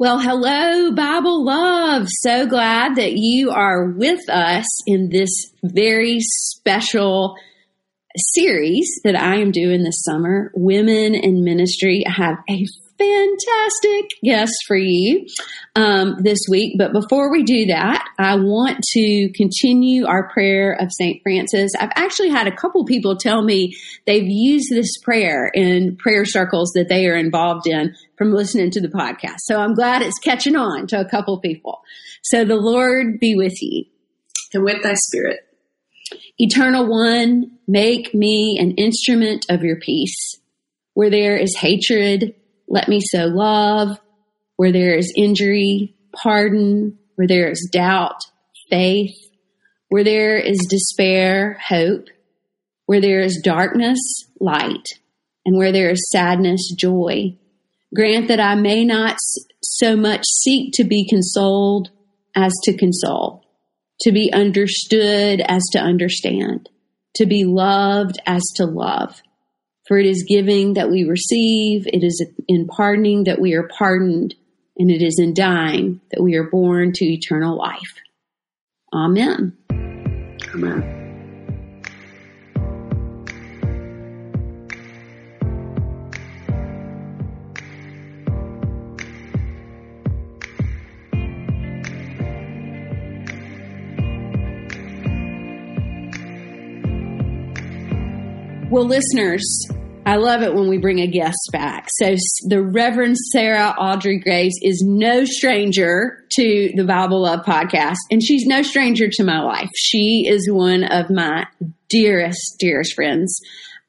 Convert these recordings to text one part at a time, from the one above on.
Well, hello, Bible love. So glad that you are with us in this very special series that I am doing this summer, Women in Ministry. I have a fantastic guest for you um, this week. But before we do that, I want to continue our prayer of St. Francis. I've actually had a couple people tell me they've used this prayer in prayer circles that they are involved in from listening to the podcast. So I'm glad it's catching on to a couple people. So the Lord be with you. And with thy spirit. Eternal One, make me an instrument of your peace. Where there is hatred, let me sow love. Where there is injury, pardon. Where there is doubt, faith. Where there is despair, hope. Where there is darkness, light. And where there is sadness, joy. Grant that I may not so much seek to be consoled as to console, to be understood as to understand, to be loved as to love for it is giving that we receive, it is in pardoning that we are pardoned, and it is in dying that we are born to eternal life. Amen. Amen. Well, listeners, I love it when we bring a guest back. So the Reverend Sara Ardrey-Graves is no stranger to the Bible Love podcast, and she's no stranger to my life. She is one of my dearest, dearest friends.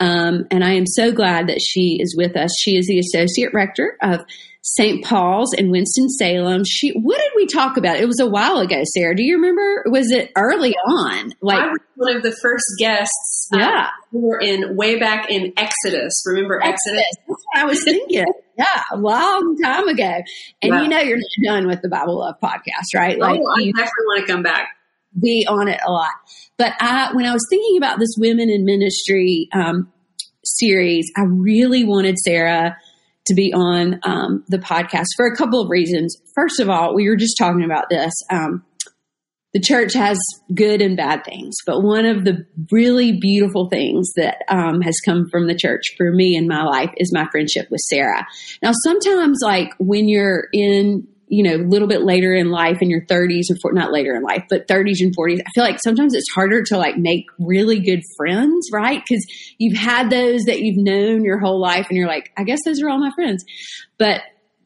Um, and I am so glad that she is with us. She is the associate rector of St. Paul's in Winston-Salem. She, what did we talk about? It was a while ago, Sara. Do you remember? Was it early on? Like I was one of the first guests. Uh, yeah. Uh, we were in way back in Exodus. Remember Exodus? Exodus? That's what I was thinking. yeah. A long time ago. And yeah. you know, you're not done with the Bible Love podcast, right? Oh, like, I you definitely want to come back. Be on it a lot. But I, when I was thinking about this women in ministry, um, series, I really wanted Sara to be on um, the podcast for a couple of reasons. First of all, we were just talking about this. Um, the church has good and bad things, but one of the really beautiful things that um, has come from the church for me in my life is my friendship with Sara. Now, sometimes, like when you're in you know, a little bit later in life in your 30s or for, not later in life, but 30s and 40s, I feel like sometimes it's harder to like make really good friends, right? Because you've had those that you've known your whole life and you're like, I guess those are all my friends. But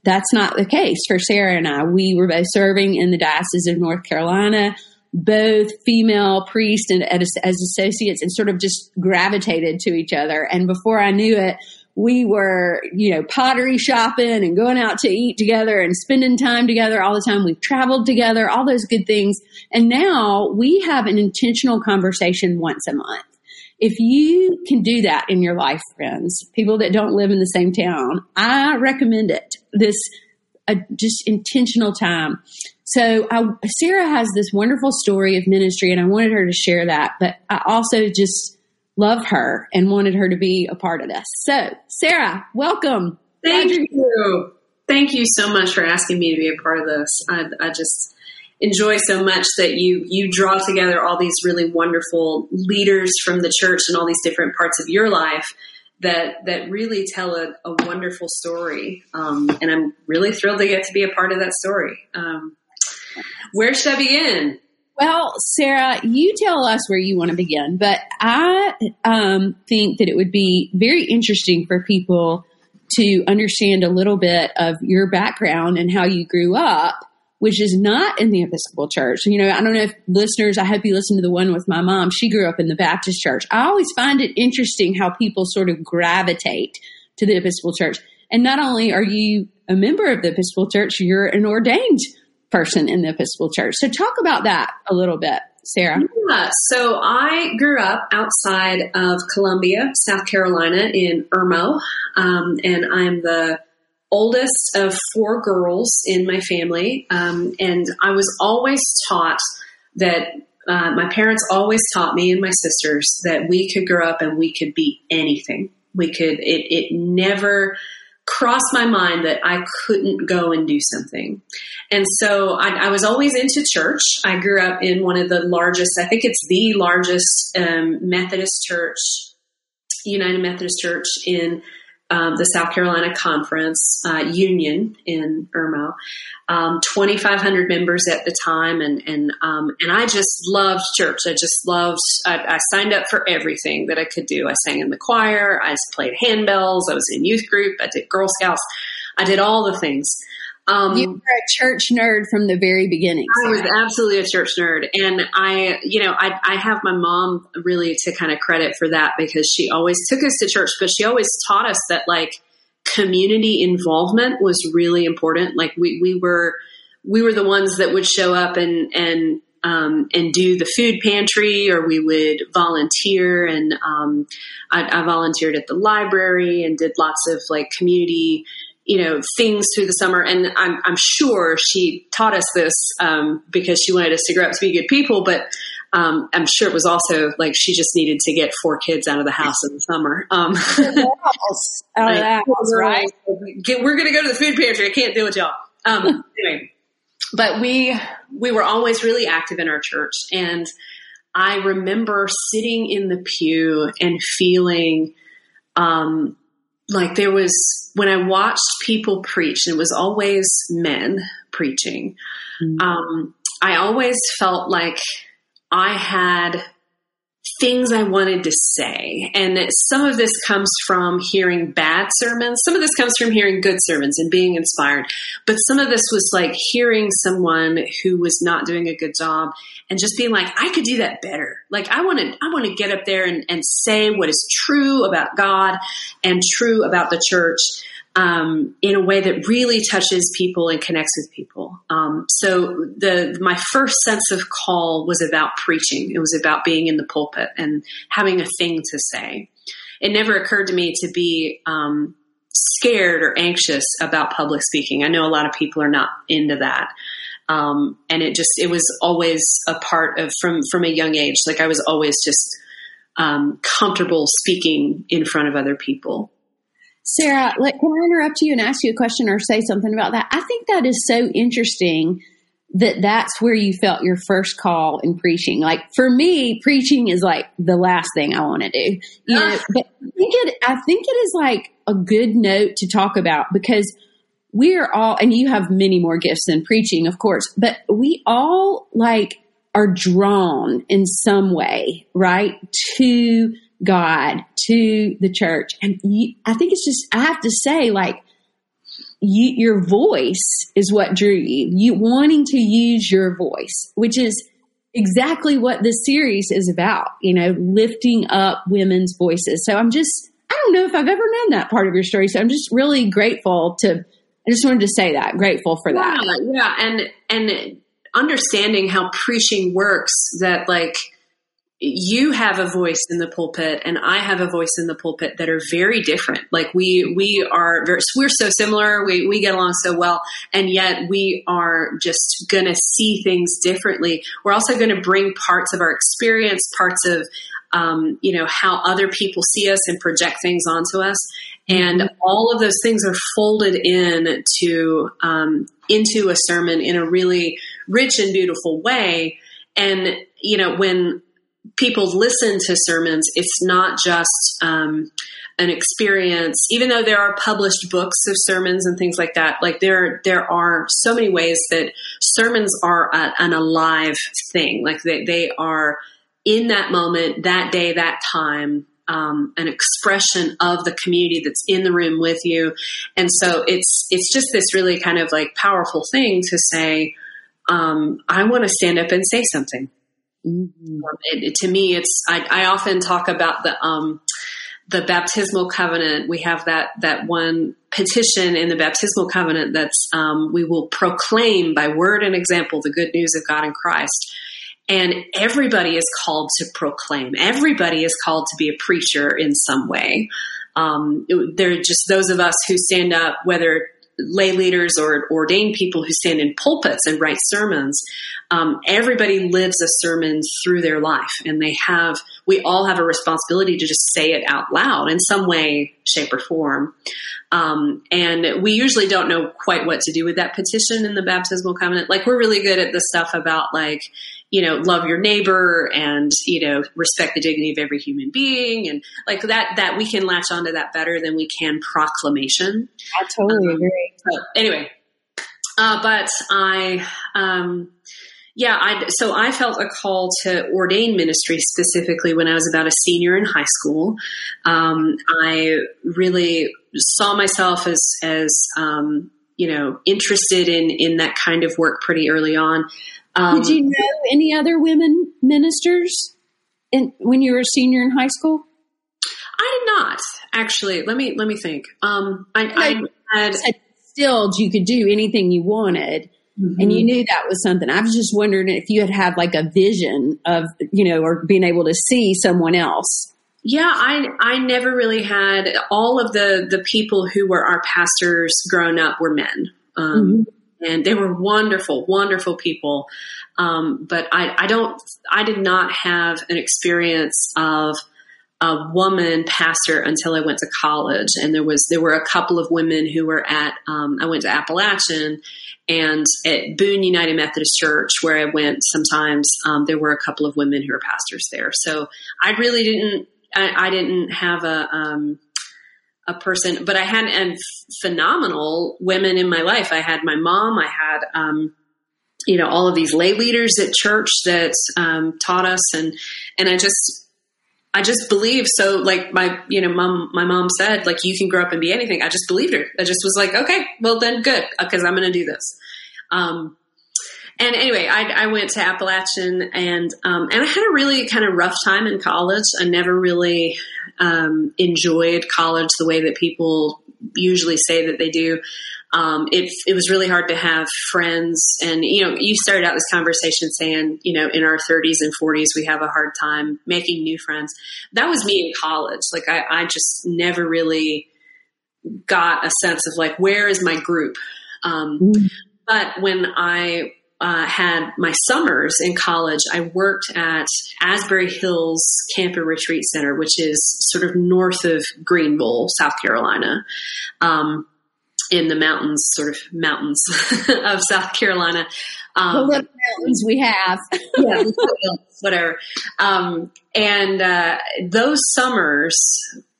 that's not the case for Sara and I. We were both serving in the Diocese of North Carolina, both female priests and as associates and sort of just gravitated to each other. And before I knew it, we were, you know, pottery shopping and going out to eat together and spending time together all the time. We've traveled together, all those good things. And now we have an intentional conversation once a month. If you can do that in your life, friends, people that don't live in the same town, I recommend it. This uh, just intentional time. So I, Sara has this wonderful story of ministry and I wanted her to share that, but I also just love her and wanted her to be a part of this. So, Sara, welcome. Thank you. Thank you so much for asking me to be a part of this. I, I just enjoy so much that you you draw together all these really wonderful leaders from the church and all these different parts of your life that that really tell a, a wonderful story. Um, and I'm really thrilled to get to be a part of that story. Um, where should I begin? Well, Sara, you tell us where you want to begin, but I um, think that it would be very interesting for people to understand a little bit of your background and how you grew up, which is not in the Episcopal Church. You know, I don't know if listeners, I hope you listen to the one with my mom. She grew up in the Baptist Church. I always find it interesting how people sort of gravitate to the Episcopal Church. And not only are you a member of the Episcopal Church, you're an ordained person in the Episcopal Church. So talk about that a little bit. Sara? Yeah, so I grew up outside of Columbia, South Carolina, in Irmo, um, and I'm the oldest of four girls in my family. Um, and I was always taught that uh, my parents always taught me and my sisters that we could grow up and we could be anything. We could. It, it never crossed my mind that I couldn't go and do something. And so I, I, was always into church. I grew up in one of the largest, I think it's the largest um, Methodist church, United Methodist Church in um, the South Carolina Conference uh, Union in Irmo, um, 2,500 members at the time, and and um, and I just loved church. I just loved. I, I, signed up for everything that I could do. I sang in the choir. I played handbells. I was in youth group. I did Girl Scouts. I did all the things. Um, you were a church nerd from the very beginning. I was absolutely a church nerd, and I, you know, I, I have my mom really to kind of credit for that because she always took us to church, but she always taught us that like community involvement was really important. Like we we were we were the ones that would show up and and um, and do the food pantry, or we would volunteer. And um, I, I, volunteered at the library and did lots of like community you know things through the summer. And i'm, I'm sure she taught us this um, because she wanted us to grow up to be good people. But um, i'm sure it was also like she just needed to get four kids out of the house in the summer. Um, out of the house, right? we're going to go to the food pantry. I can't deal with y'all. Um, anyway. But we we were always really active in our church. And i remember sitting in the pew and feeling um, like there was when I watched people preach, it was always men preaching. Mm-hmm. Um, I always felt like I had things I wanted to say. And some of this comes from hearing bad sermons. Some of this comes from hearing good sermons and being inspired. But some of this was like hearing someone who was not doing a good job and just being like, I could do that better. Like I want to, I want to get up there and, and say what is true about God and true about the church um, in a way that really touches people and connects with people. Um, so the my first sense of call was about preaching. It was about being in the pulpit and having a thing to say. It never occurred to me to be um, scared or anxious about public speaking. I know a lot of people are not into that. Um, and it just it was always a part of from from a young age. Like I was always just um, comfortable speaking in front of other people. Sarah, like, can I interrupt you and ask you a question or say something about that? I think that is so interesting that that's where you felt your first call in preaching. Like for me, preaching is like the last thing I want to do. You know, ah. but I think it, I think it is like a good note to talk about because we are all, and you have many more gifts than preaching, of course, but we all like are drawn in some way, right, to God, to the church. And you, I think it's just, I have to say, like, you, your voice is what drew you. You wanting to use your voice, which is exactly what this series is about, you know, lifting up women's voices. So I'm just, I don't know if I've ever known that part of your story. So I'm just really grateful to, I just wanted to say that, grateful for that. Yeah. yeah. And, and understanding how preaching works that like, you have a voice in the pulpit and I have a voice in the pulpit that are very different. Like we, we are, very, we're so similar. We, we get along so well. And yet we are just going to see things differently. We're also going to bring parts of our experience, parts of, um, you know, how other people see us and project things onto us. And mm-hmm. all of those things are folded in to, um, into a sermon in a really rich and beautiful way. And, you know, when, people listen to sermons, it's not just um, an experience. Even though there are published books of sermons and things like that, like there there are so many ways that sermons are a, an alive thing. Like they they are in that moment, that day, that time. Um, an expression of the community that's in the room with you, and so it's it's just this really kind of like powerful thing to say. Um, I want to stand up and say something. Mm-hmm. Um, it, to me, it's I, I, often talk about the um, the baptismal covenant. We have that that one petition in the baptismal covenant that's um, we will proclaim by word and example the good news of God in Christ. And everybody is called to proclaim. Everybody is called to be a preacher in some way. Um, they're just those of us who stand up, whether lay leaders or ordained people who stand in pulpits and write sermons, um, everybody lives a sermon through their life, and they have. We all have a responsibility to just say it out loud in some way, shape, or form. Um, and we usually don't know quite what to do with that petition in the baptismal covenant. Like we're really good at the stuff about like you know, love your neighbor and, you know, respect the dignity of every human being. And like that, that we can latch onto that better than we can proclamation. I totally um, agree. So anyway, uh, but I, um, yeah, I, so I felt a call to ordain ministry specifically when I was about a senior in high school. Um, I really saw myself as, as, um, you know, interested in, in that kind of work pretty early on. Um, Did you know any other women ministers in, when you were a senior in high school? I did not actually. Let me let me think. Um, I, I had still you could do anything you wanted. Mm-hmm. And you knew that was something. I was just wondering if you had had like a vision of, you know, or being able to see someone else. Yeah, I I never really had all of the the people who were our pastors growing up were men. Um, mm-hmm and they were wonderful, wonderful people. Um, but I, I don't, I did not have an experience of a woman pastor until I went to college. And there was, there were a couple of women who were at, um, I went to Appalachian and at Boone United Methodist Church, where I went sometimes, um, there were a couple of women who were pastors there. So I really didn't, I, I didn't have a, um, a person, but I had and phenomenal women in my life. I had my mom. I had, um, you know, all of these lay leaders at church that um, taught us, and and I just, I just believe. So, like my, you know, mom, my mom said, like you can grow up and be anything. I just believed her. I just was like, okay, well then, good, because I'm going to do this. Um, and anyway, I, I, went to Appalachian and um, and I had a really kind of rough time in college. I never really um, enjoyed college the way that people usually say that they do. Um, it, it was really hard to have friends. And, you know, you started out this conversation saying, you know, in our 30s and 40s, we have a hard time making new friends. That was me in college. Like, I, I just never really got a sense of like, where is my group? Um, mm. But when I uh, had my summers in college, I worked at Asbury Hills Camp and Retreat Center, which is sort of north of Greenville, South Carolina, um, in the mountains, sort of mountains of South Carolina. Um, the little mountains we have. yeah, whatever. Um, and uh, those summers,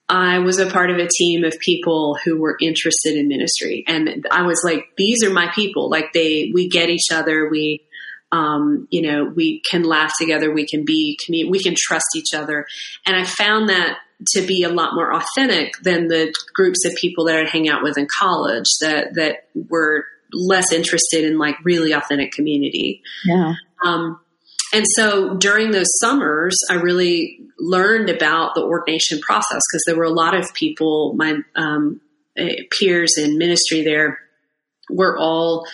I was a part of a team of people who were interested in ministry. And I was like, these are my people. Like they, we get each other. We, um, you know, we can laugh together. We can be, we can trust each other. And I found that to be a lot more authentic than the groups of people that I'd hang out with in college that, that were less interested in like really authentic community. Yeah. Um, and so during those summers, I really learned about the ordination process because there were a lot of people, my um, eh, peers in ministry there were all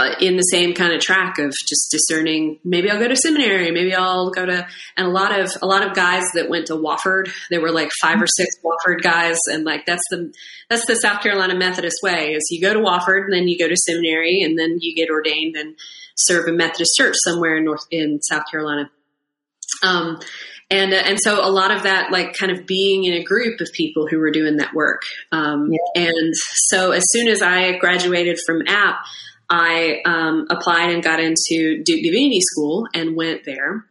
uh, in the same kind of track of just discerning maybe I'll go to seminary maybe I'll go to and a lot of a lot of guys that went to Wofford there were like five or six Wofford guys and like that's the that's the South Carolina Methodist way is you go to Wofford and then you go to seminary and then you get ordained and serve a Methodist church somewhere in North in South Carolina. Um, and uh, and so a lot of that, like kind of being in a group of people who were doing that work. Um, yeah. And so as soon as I graduated from App, I um, applied and got into Duke Divinity School and went there,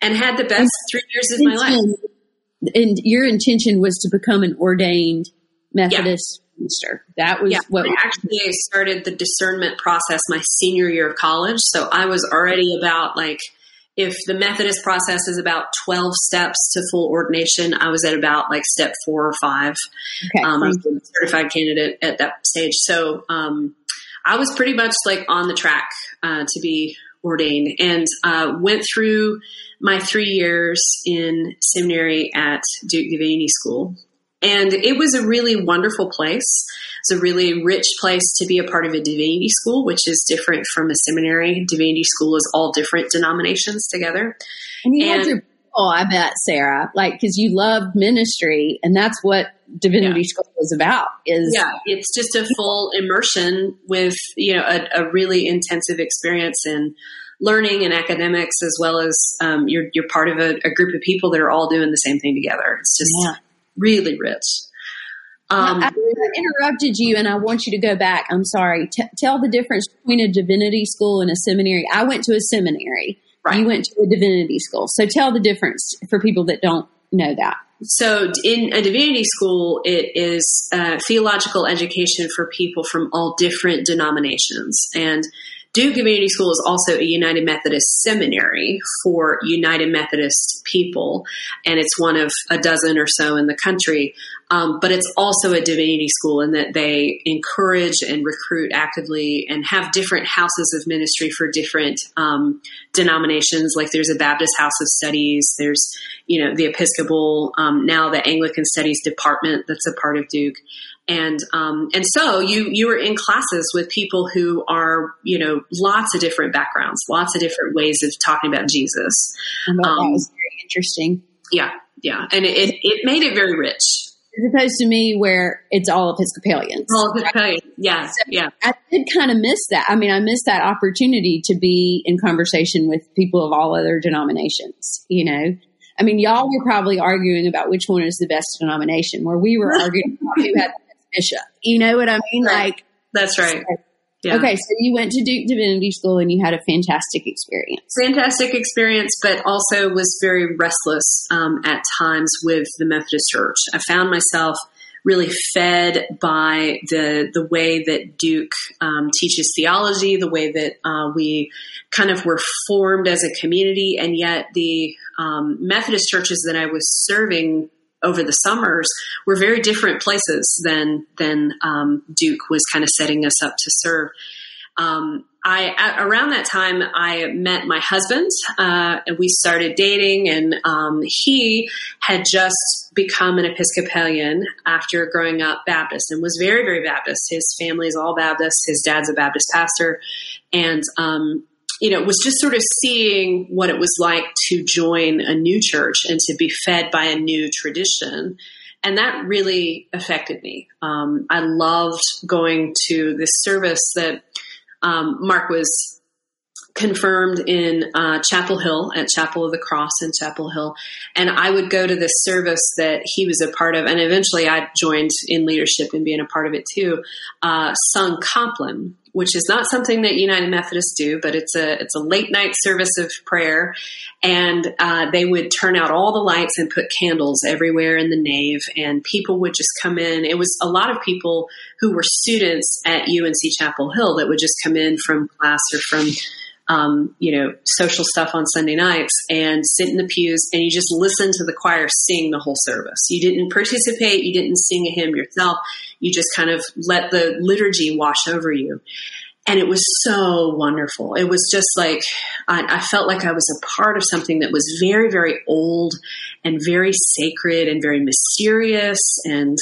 and had the best three years of my life. And your intention was to become an ordained Methodist minister. That was yeah, what I actually started the discernment process my senior year of college. So I was already about like if the Methodist process is about 12 steps to full ordination, I was at about like step four or five. Okay. Um, I was a certified candidate at that stage. So um, I was pretty much like on the track uh, to be ordained and uh, went through my three years in seminary at Duke Divinity School. And it was a really wonderful place. It's a really rich place to be a part of a divinity school, which is different from a seminary. Divinity school is all different denominations together. And you and, had your people, I bet, Sara, like, because you loved ministry, and that's what divinity yeah. school is about. Is yeah, it's just a full immersion with you know a, a really intensive experience in learning and academics, as well as um, you're you're part of a, a, group of people that are all doing the same thing together. It's just yeah. really rich. Um, I, I, interrupted you, and I want you to go back. I'm sorry. T- tell the difference between a divinity school and a seminary. I went to a seminary. Right. You went to a divinity school. So tell the difference for people that don't know that. So, in a divinity school, it is uh, theological education for people from all different denominations. And Duke Divinity School is also a United Methodist seminary for United Methodist people, and it's one of a dozen or so in the country. Um, but it's also a divinity school in that they encourage and recruit actively and have different houses of ministry for different um, denominations. Like there's a Baptist House of Studies, there's you know the Episcopal, um, now the Anglican Studies department that's a part of Duke and um, and so you you were in classes with people who are you know lots of different backgrounds, lots of different ways of talking about Jesus. Um, that was very interesting. Yeah, yeah, and it it made it very rich. As opposed to me, where it's all Episcopalians. All Episcopalian, yeah, so yeah. I did kind of miss that. I mean, I missed that opportunity to be in conversation with people of all other denominations. You know, I mean, y'all were probably arguing about which one is the best denomination, where we were arguing about who had the best bishop. You know what I mean? Like that's right. Yeah. Okay, so you went to Duke Divinity School and you had a fantastic experience. Fantastic experience, but also was very restless um, at times with the Methodist Church. I found myself really fed by the the way that Duke um, teaches theology, the way that uh, we kind of were formed as a community, and yet the um, Methodist churches that I was serving over the summers were very different places than than um, Duke was kind of setting us up to serve. Um, I at, around that time I met my husband uh, and we started dating and um, he had just become an Episcopalian after growing up Baptist and was very very Baptist. His family is all Baptist. His dad's a Baptist pastor, and um, you know, was just sort of seeing what it was like to join a new church and to be fed by a new tradition. And that really affected me. Um, I loved going to this service that um, Mark was confirmed in uh, Chapel Hill at Chapel of the Cross in Chapel Hill. And I would go to this service that he was a part of. And eventually I joined in leadership and being a part of it too, uh, sung Compline which is not something that United Methodists do, but it's a it's a late night service of prayer, and uh, they would turn out all the lights and put candles everywhere in the nave, and people would just come in. It was a lot of people who were students at UNC Chapel Hill that would just come in from class or from um, you know, social stuff on Sunday nights and sit in the pews and you just listen to the choir sing the whole service. You didn't participate, you didn't sing a hymn yourself. You just kind of let the liturgy wash over you. And it was so wonderful. It was just like, I, I felt like I was a part of something that was very, very old and very sacred and very mysterious and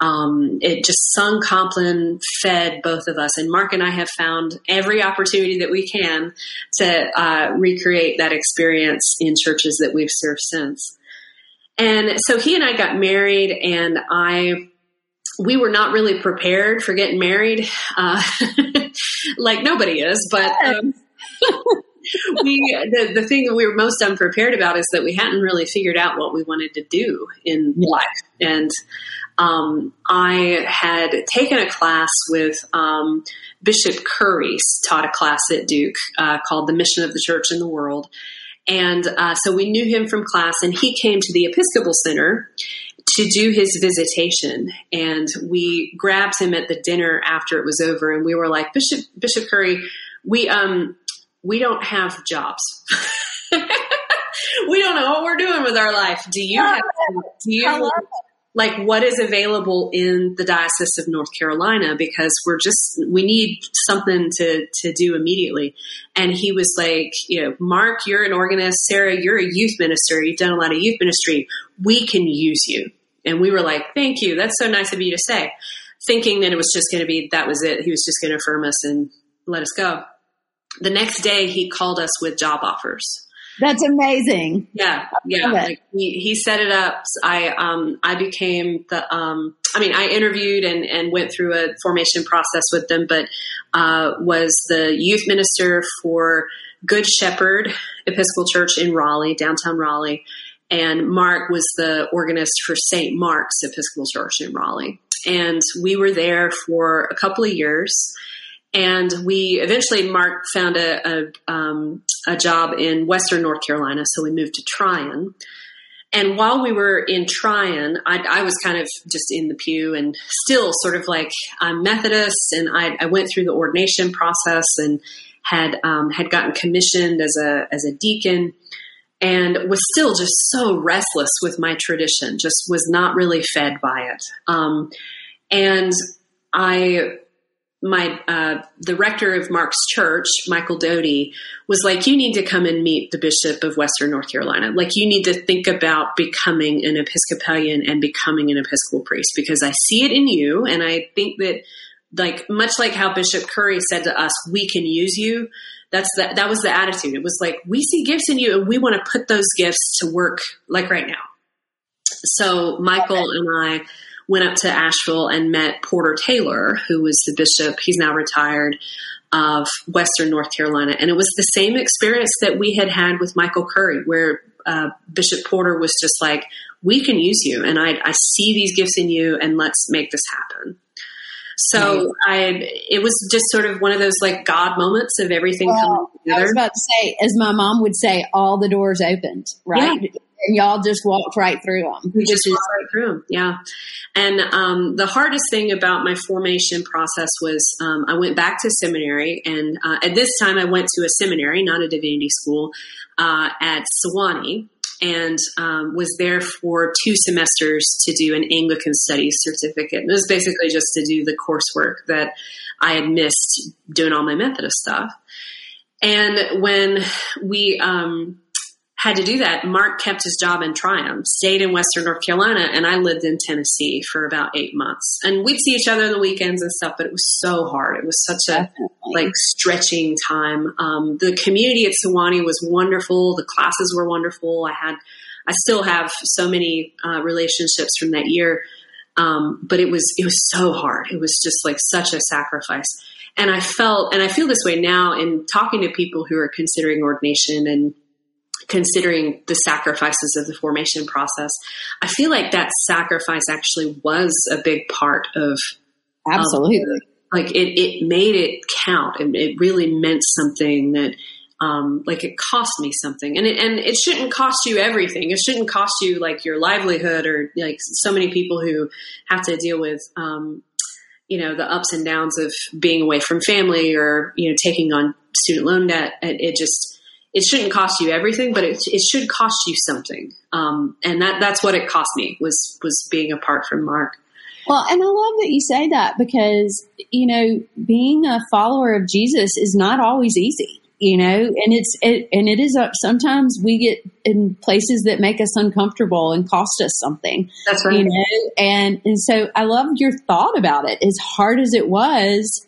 um, it just sung Compline fed both of us. And Mark and I have found every opportunity that we can to uh, recreate that experience in churches that we've served since. And so he and I got married, and I we were not really prepared for getting married, uh, like nobody is, but. Um, we the, the thing that we were most unprepared about is that we hadn't really figured out what we wanted to do in life and um, I had taken a class with um, Bishop Curry, taught a class at Duke uh, called The Mission of the Church in the World. And uh, so we knew him from class, and he came to the Episcopal Center to do his visitation. And we grabbed him at the dinner after it was over, and we were like, Bishop Bishop Curry, we um we don't have jobs. we don't know what we're doing with our life. Do you have? Do you? Like what is available in the diocese of North Carolina because we're just we need something to to do immediately. And he was like, you know, Mark, you're an organist, Sara, you're a youth minister, you've done a lot of youth ministry. We can use you. And we were like, thank you. That's so nice of you to say. Thinking that it was just going to be that was it. He was just going to affirm us and let us go. The next day he called us with job offers That's amazing. Yeah, yeah. Like he, he set it up. I um I became the um I mean I interviewed and and went through a formation process with them, but uh, was the youth minister for Good Shepherd Episcopal Church in Raleigh, downtown Raleigh, and Mark was the organist for St. Mark's Episcopal Church in Raleigh. And we were there for a couple of years. And we eventually, Mark found a, a, um, a job in Western North Carolina, so we moved to Tryon. And while we were in Tryon, I, I, was kind of just in the pew and still sort of like I'm Methodist, and I, I went through the ordination process and had um, had gotten commissioned as a as a deacon, and was still just so restless with my tradition. Just was not really fed by it. Um, and I my uh, the rector of Mark's church, Michael Doty, was like, "You need to come and meet the bishop of Western North Carolina. Like, you need to think about becoming an Episcopalian and becoming an Episcopal priest because I see it in you, and I think that, like, much like how Bishop Curry said to us, we can use you. That's the, that was the attitude. It was like we see gifts in you, and we want to put those gifts to work, like right now. So Michael and I." went up to Asheville and met Porter Taylor, who was the bishop. He's now retired of Western North Carolina. And it was the same experience that we had had with Michael Curry, where uh, Bishop Porter was just like, we can use you. And I, I see these gifts in you and let's make this happen. So I, it was just sort of one of those like God moments of everything well, coming together. I was about to say, as my mom would say, all the doors opened, right? Yeah and y'all just walked right through them. We just walked right through them, yeah. And um, the hardest thing about my formation process was um, I went back to seminary, and uh, at this time I went to a seminary, not a divinity school, uh, at Sewanee, and um, was there for two semesters to do an Anglican Studies certificate. And it was basically just to do the coursework that I had missed doing all my Methodist stuff. And when we um, had to do that. Mark kept his job in Tryon, stayed in Western North Carolina, and I lived in Tennessee for about eight months. And we'd see each other on the weekends and stuff, but it was so hard. It was such a like stretching time. Um, the community at Sewanee was wonderful. The classes were wonderful. I had, I still have so many uh, relationships from that year. Um, but it was it was so hard. It was just like such a sacrifice. And I felt, and I feel this way now in talking to people who are considering ordination and considering the sacrifices of the formation process. I feel like that sacrifice actually was a big part of absolutely. Um, like it, it made it count and it really meant something that um, like it cost me something and it, and it shouldn't cost you everything. It shouldn't cost you like your livelihood or like so many people who have to deal with, um, you know, the ups and downs of being away from family or, you know, taking on student loan debt. It, it just, it shouldn't cost you everything, but it, it should cost you something. Um, and that, that's what it cost me was, was being apart from Mark. Well, and I love that you say that because, you know, being a follower of Jesus is not always easy, you know, and it's, it, and it is, a, sometimes we get in places that make us uncomfortable and cost us something. That's right. You know, and, and so I love your thought about it. As hard as it was,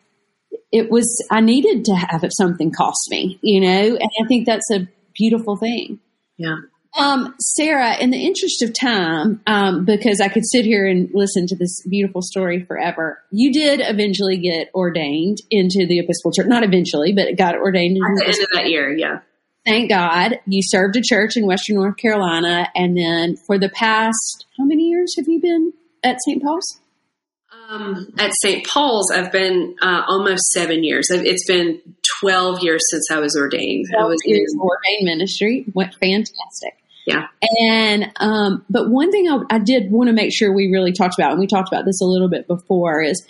it was, I needed to have it something cost me, you know, and I think that's a beautiful thing. Yeah. Um, Sara, in the interest of time, um, because I could sit here and listen to this beautiful story forever, you did eventually get ordained into the Episcopal Church. Not eventually, but got ordained at the end of that year. Yeah. Thank God. You served a church in Western North Carolina, and then for the past how many years have you been at St. Paul's? Um, at St. Paul's, I've been uh, almost seven years. It's been 12 years since I was ordained. I was years in, ordained ministry. Went fantastic. Yeah. And, um, but one thing I, I did want to make sure we really talked about, and we talked about this a little bit before, is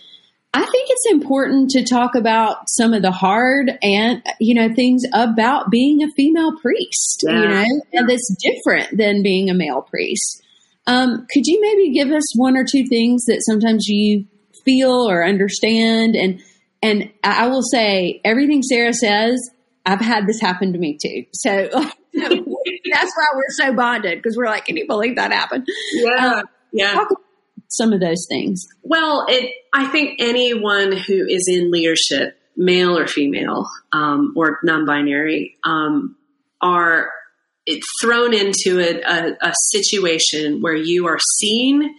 I think it's important to talk about some of the hard and, you know, things about being a female priest, yeah. you know, and that's different than being a male priest. Um, could you maybe give us one or two things that sometimes you feel or understand? And and I will say everything Sara says, I've had this happen to me too. So that's why we're so bonded because we're like, can you believe that happened? Yeah, um, yeah. some of those things. Well, it. I think anyone who is in leadership, male or female, um, or non-binary, um, are thrown into a, a, a situation where you are seen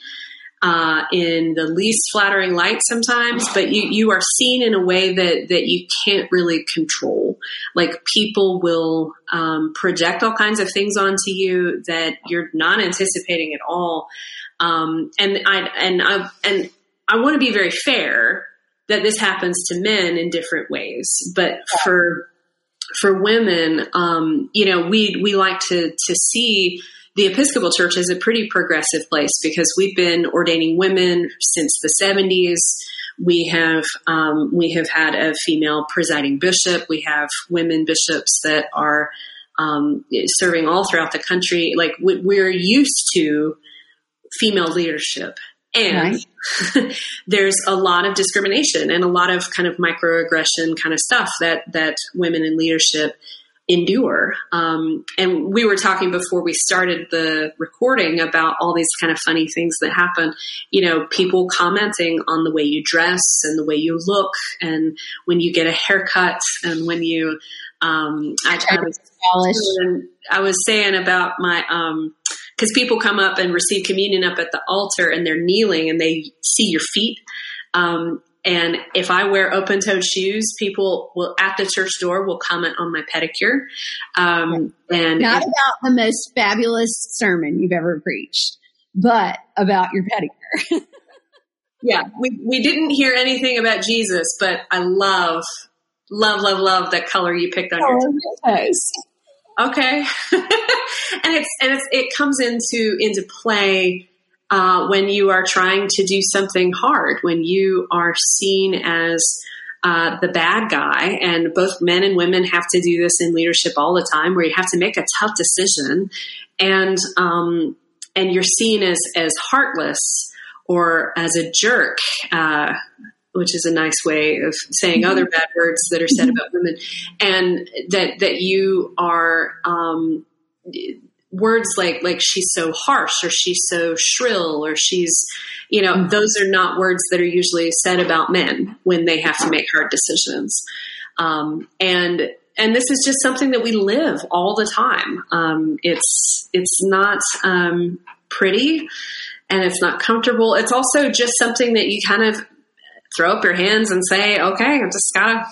uh, in the least flattering light sometimes, but you, you are seen in a way that, that you can't really control. Like people will um, project all kinds of things onto you that you're not anticipating at all. Um, and I and I and I want to be very fair that this happens to men in different ways, but for for women, um, you know, we we like to to see the Episcopal Church is a pretty progressive place because we've been ordaining women since the 70s. We have um, we have had a female presiding bishop. We have women bishops that are um, serving all throughout the country. Like we're used to female leadership, and right. there's a lot of discrimination and a lot of kind of microaggression kind of stuff that that women in leadership endure. Um, and we were talking before we started the recording about all these kind of funny things that happen. You know, people commenting on the way you dress and the way you look, and when you get a haircut, and when you. Um, I, I, was, I, was, saying about my because um, people come up and receive communion up at the altar and they're kneeling and they see your feet. Um, and if I wear open toed shoes, people will at the church door will comment on my pedicure. Um, and not about the most fabulous sermon you've ever preached, but about your pedicure. yeah, we we didn't hear anything about Jesus, but I love, love, love, love that color you picked on oh, your toes. Okay, and it's and it's, it comes into into play uh, when you are trying to do something hard, when you are seen as uh, the bad guy, and both men and women have to do this in leadership all the time, where you have to make a tough decision, and um, and you're seen as as heartless or as a jerk. Uh, which is a nice way of saying other bad words that are said about women, and that that you are um, words like like she's so harsh or she's so shrill or she's you know those are not words that are usually said about men when they have to make hard decisions. Um, and and this is just something that we live all the time. Um, it's it's not um, pretty and it's not comfortable. It's also just something that you kind of throw up your hands and say okay i just gotta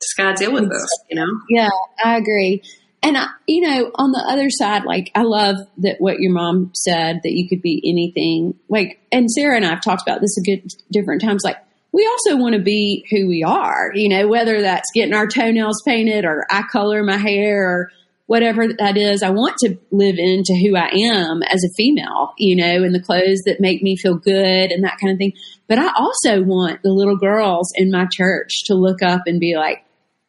just gotta deal with this you know? Yeah i agree and I, you know, on the other side, like I love that what your mom said that you could be anything. Like, and Sara and I have talked about this a good different times. Like, we also want to be who we are. You know, whether that's getting our toenails painted or I color my hair or whatever that is. I want to live into who I am as a female. You know, in the clothes that make me feel good and that kind of thing. But I also want the little girls in my church to look up and be like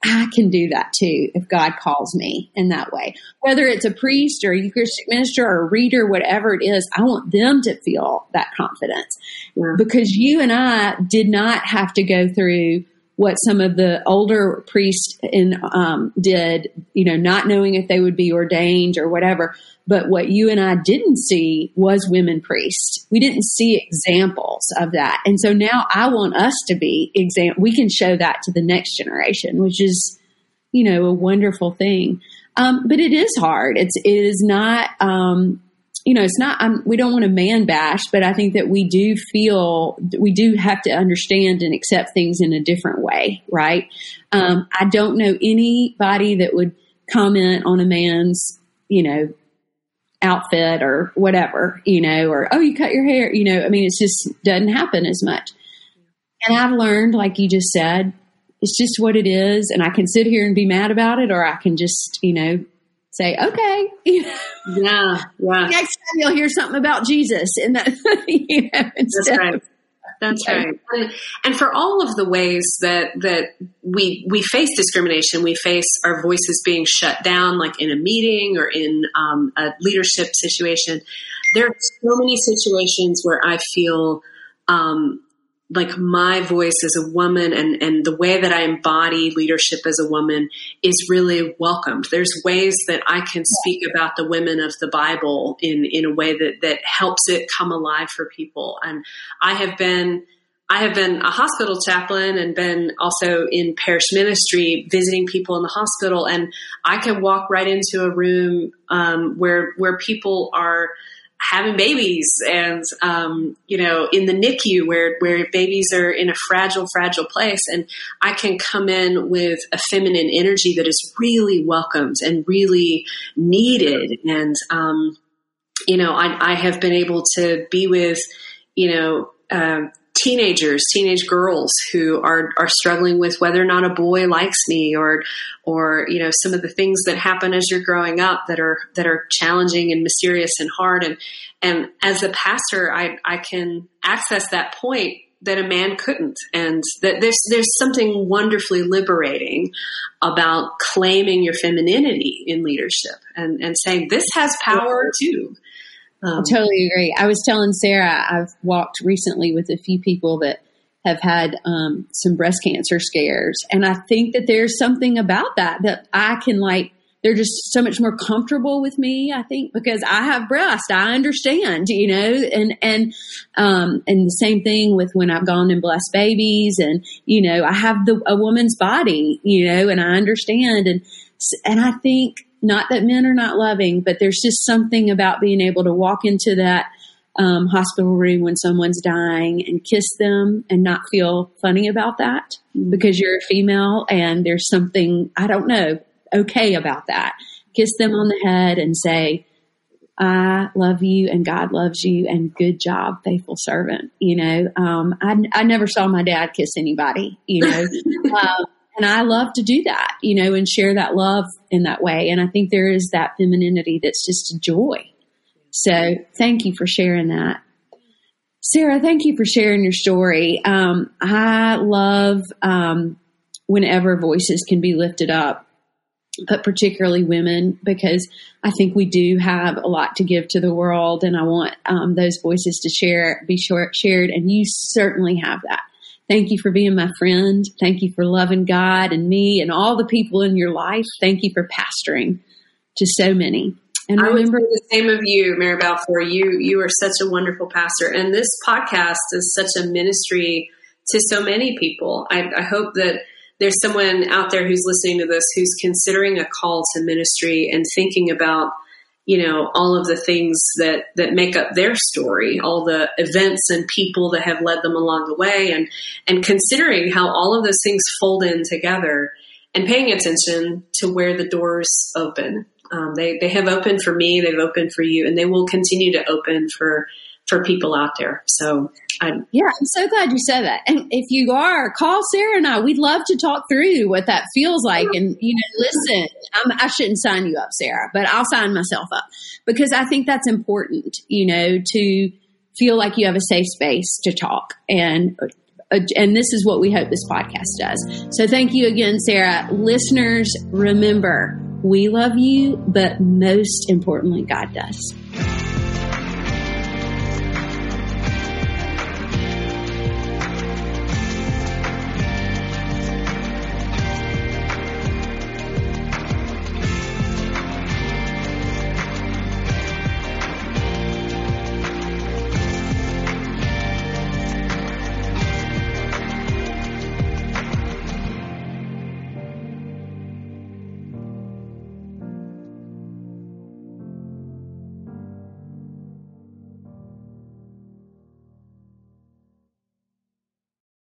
I can do that too if God calls me in that way. Whether it's a priest or a Eucharistic minister or a reader, whatever it is, I want them to feel that confidence. Yeah. Because you and I did not have to go through what some of the older priests in um, did, you know, not knowing if they would be ordained or whatever. But what you and I didn't see was women priests. We didn't see examples of that. And so now I want us to be exam we can show that to the next generation, which is, you know, a wonderful thing. Um, but it is hard. It's it is not um, you know, it's not, I'm, we don't want to man bash, but I think that we do feel, we do have to understand and accept things in a different way, right? Um, I don't know anybody that would comment on a man's, you know, outfit or whatever, you know, or, oh, you cut your hair, you know, I mean, it just doesn't happen as much. And I've learned, like you just said, it's just what it is. And I can sit here and be mad about it, or I can just, you know, say, okay. yeah. Yeah. Next time you'll hear something about Jesus and that, you know, That's right. That's right. And, and, for all of the ways that that we we face discrimination, we face our voices being shut down, like in a meeting or in um, a leadership situation. There are so many situations where I feel um, like my voice as a woman and, and the way that I embody leadership as a woman is really welcomed. There's ways that I can speak about the women of the Bible in, in a way that, that helps it come alive for people. And I have been I have been a hospital chaplain and been also in parish ministry, visiting people in the hospital, and I can walk right into a room um, where where people are having babies and um, you know in the NICU where where babies are in a fragile fragile place. And I can come in with a feminine energy that is really welcomed and really needed. And um, you know I, I have been able to be with you know uh, teenagers, teenage girls who are are struggling with whether or not a boy likes me or or you know some of the things that happen as you're growing up that are that are challenging and mysterious and hard. And and as a pastor I I can access that point that a man couldn't. And that there's there's something wonderfully liberating about claiming your femininity in leadership and and saying this has power too um, I totally agree. I was telling Sara, I've walked recently with a few people that have had um, some breast cancer scares. And I think that there's something about that that I can like, they're just so much more comfortable with me, I think, because I have breast. I understand, you know, and, and, um, and the same thing with when I've gone and blessed babies and, you know, I have the, a woman's body, you know, and I understand. And, and I think not that men are not loving, but there's just something about being able to walk into that um, hospital room when someone's dying and kiss them and not feel funny about that because you're a female and there's something, I don't know, okay about that. Kiss them on the head and say, I love you and God loves you and good job, faithful servant. You know, um, I, I never saw my dad kiss anybody, you know, um, and I love to do that, you know, and share that love in that way. And I think there is that femininity that's just a joy. So thank you for sharing that. Sara, thank you for sharing your story. Um, I love um, whenever voices can be lifted up, but particularly women, because I think we do have a lot to give to the world, and I want um, those voices to share, be short, shared, and you certainly have that. Thank you for being my friend. Thank you for loving God and me and all the people in your life. Thank you for pastoring to so many. And I remember the same of you, Mary For You, you are such a wonderful pastor, and this podcast is such a ministry to so many people. I, I hope that there's someone out there who's listening to this who's considering a call to ministry and thinking about you know all of the things that that make up their story all the events and people that have led them along the way and and considering how all of those things fold in together and paying attention to where the doors open. Um, they they have opened for me they've opened for you and they will continue to open for for people out there so I'm, yeah, I'm so glad you said that. And if you are, call Sara and I. We'd love to talk through what that feels like. And you know, listen, I'm, I should not sign you up, Sara, but I'll sign myself up because I think that's important. You know, to feel like you have a safe space to talk and. Uh, and this is what we hope this podcast does. So thank you again, Sara. Listeners, remember, we love you, but most importantly, God does.